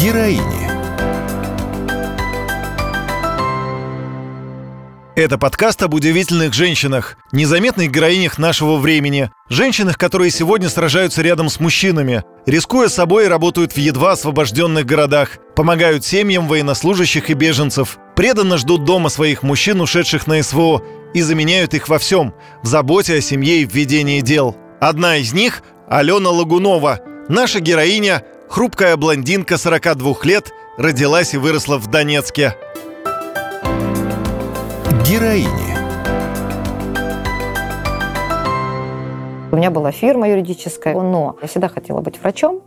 Героини. Это подкаст об удивительных женщинах, незаметных героинях нашего времени, женщинах, которые сегодня сражаются рядом с мужчинами, рискуя собой работают в едва освобожденных городах, помогают семьям военнослужащих и беженцев, преданно ждут дома своих мужчин, ушедших на СВО, и заменяют их во всем, в заботе о семье и в ведении дел. Одна из них – Алена Лагунова, наша героиня, хрупкая блондинка 42 лет, родилась и выросла в Донецке – Героини. Меня была фирма юридическая, но я всегда хотела быть врачом.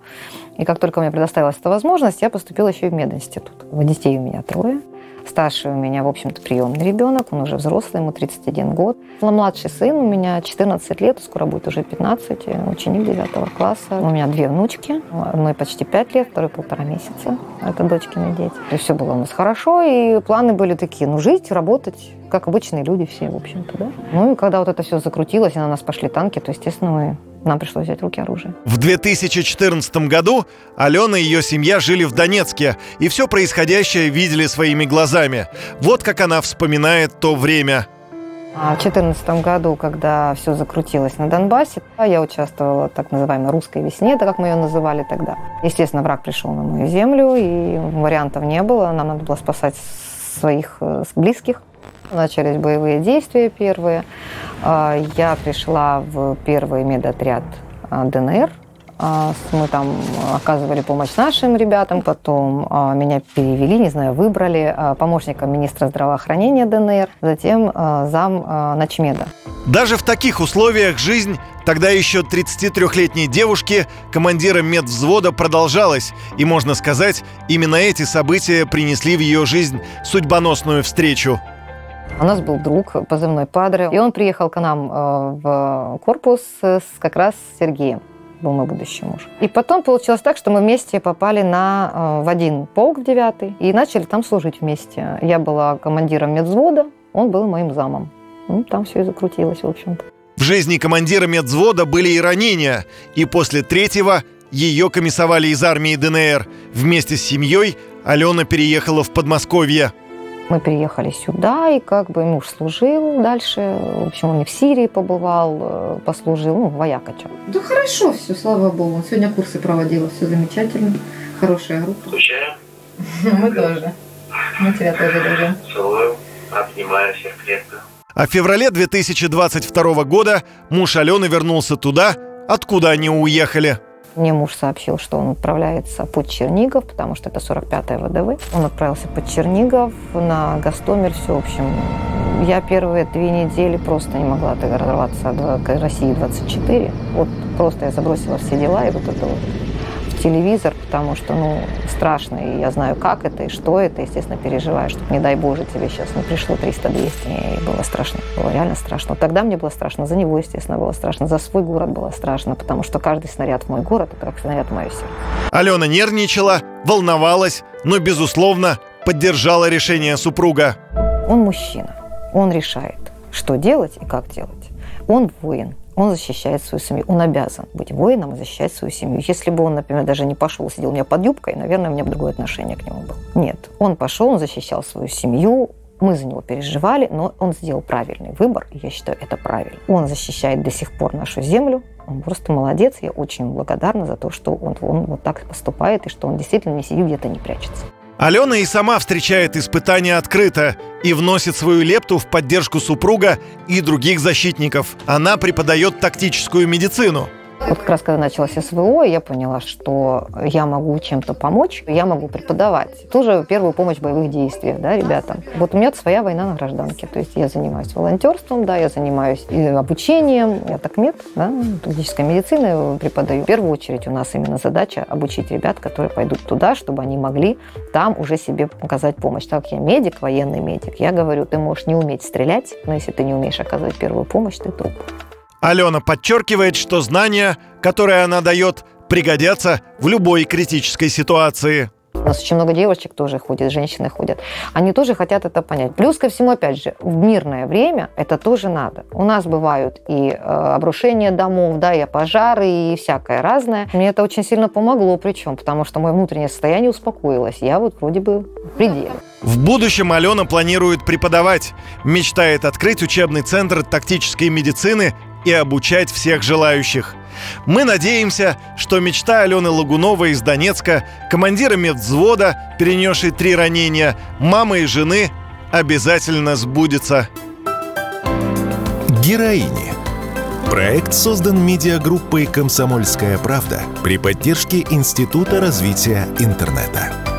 И как только мне предоставилась эта возможность, я поступила еще и в мединститут. Детей у меня трое. Старший у меня, в общем-то, приемный ребенок, он уже взрослый, ему 31 год. Младший сын у меня 14 лет, скоро будет уже 15, ученик 9 класса. У меня две внучки, одной почти 5 лет, второй полтора месяца. Это дочкины дети. И все было у нас хорошо, и планы были такие, ну, жить, работать, как обычные люди все, в общем-то, да. Ну и когда вот это все закрутилось, и на нас пошли танки, то, естественно, мы нам пришлось взять в руки оружие. В 2014 году Алена и ее семья жили в Донецке и все происходящее видели своими глазами. Вот как она вспоминает то время. А в 2014 году, когда все закрутилось на Донбассе, я участвовала в так называемой русской весне, это как мы ее называли тогда. Естественно, враг пришел на мою землю, и вариантов не было. Нам надо было спасать своих э, близких. Начались боевые действия первые. А, я пришла в первый медотряд а, ДНР. А, мы там оказывали помощь нашим ребятам, потом меня перевели, не знаю, выбрали помощником министра здравоохранения ДНР, затем зам начмеда. Даже в таких условиях жизнь тогда еще 33-летней девушки, командира медвзвода, продолжалась. И, можно сказать, именно эти события принесли в ее жизнь судьбоносную встречу. У нас был друг, позывной Падре, и он приехал к нам э, в корпус с, как раз с Сергеем был мой будущий муж. И потом получилось так, что мы вместе попали на, э, в один полк в девятый и начали там служить вместе. Я была командиром медвзвода, он был моим замом. Ну, там все и закрутилось, в общем-то. В жизни командира медвзвода были и ранения, и после третьего ее комиссовали из армии ДНР. Вместе с семьей Алена переехала в Подмосковье. Мы приехали сюда, и как бы муж служил дальше. В общем, он и в Сирии побывал, э, послужил, ну, вояка что. Да хорошо все, слава богу. Он сегодня курсы проводила, все замечательно. Хорошая группа. Скучаем? Мы тоже. Мы тебя тоже любим. Целую, обнимаю всех крепко. А в феврале 2022 года муж Алены вернулся туда, откуда они уехали – мне муж сообщил, что он отправляется под Чернигов, потому что это 45-е ВДВ. Он отправился под Чернигов на Гастомер. Все, в общем, я первые две недели просто не могла оторваться от России 24. Вот просто я забросила все дела и вот это вот телевизор, потому что, ну, страшно, и я знаю, как это и что это, естественно, переживаю, чтобы, не дай Боже, тебе сейчас, ну, пришло 300-200, и было страшно, было реально страшно. Тогда мне было страшно, за него, естественно, было страшно, за свой город было страшно, потому что каждый снаряд в мой город – это как снаряд в мое сердце. Алена нервничала, волновалась, но, безусловно, поддержала решение супруга. Он мужчина, он решает, что делать и как делать. Он воин, он защищает свою семью. Он обязан быть воином и защищать свою семью. Если бы он, например, даже не пошел, сидел у меня под юбкой, наверное, у меня бы другое отношение к нему было. Нет. Он пошел, он защищал свою семью, мы за него переживали, но он сделал правильный выбор, и я считаю, это правильно. Он защищает до сих пор нашу землю, он просто молодец, я очень благодарна за то, что он, он вот так поступает, и что он действительно не сидит где-то, не прячется. Алена и сама встречает испытания открыто и вносит свою лепту в поддержку супруга и других защитников. Она преподает тактическую медицину – вот как раз когда началось СВО, я поняла, что я могу чем-то помочь, я могу преподавать. Тоже первую помощь в боевых действиях, да, ребятам. Вот у меня своя война на гражданке. То есть я занимаюсь волонтерством, да, я занимаюсь обучением, я так мед, да, тактической медицины преподаю. В первую очередь у нас именно задача обучить ребят, которые пойдут туда, чтобы они могли там уже себе оказать помощь. Так как я медик, военный медик, я говорю, ты можешь не уметь стрелять, но если ты не умеешь оказывать первую помощь, ты труп. Алена подчеркивает, что знания, которые она дает, пригодятся в любой критической ситуации. У нас очень много девочек тоже ходит, женщины ходят. Они тоже хотят это понять. Плюс ко всему, опять же, в мирное время это тоже надо. У нас бывают и э, обрушения домов, да, и пожары, и всякое разное. Мне это очень сильно помогло, причем, потому что мое внутреннее состояние успокоилось. Я вот вроде бы в пределе. В будущем Алена планирует преподавать, мечтает открыть учебный центр тактической медицины и обучать всех желающих. Мы надеемся, что мечта Алены Лагуновой из Донецка, командира медвзвода, перенесшей три ранения, мамы и жены, обязательно сбудется. Героини. Проект создан медиагруппой «Комсомольская правда» при поддержке Института развития интернета.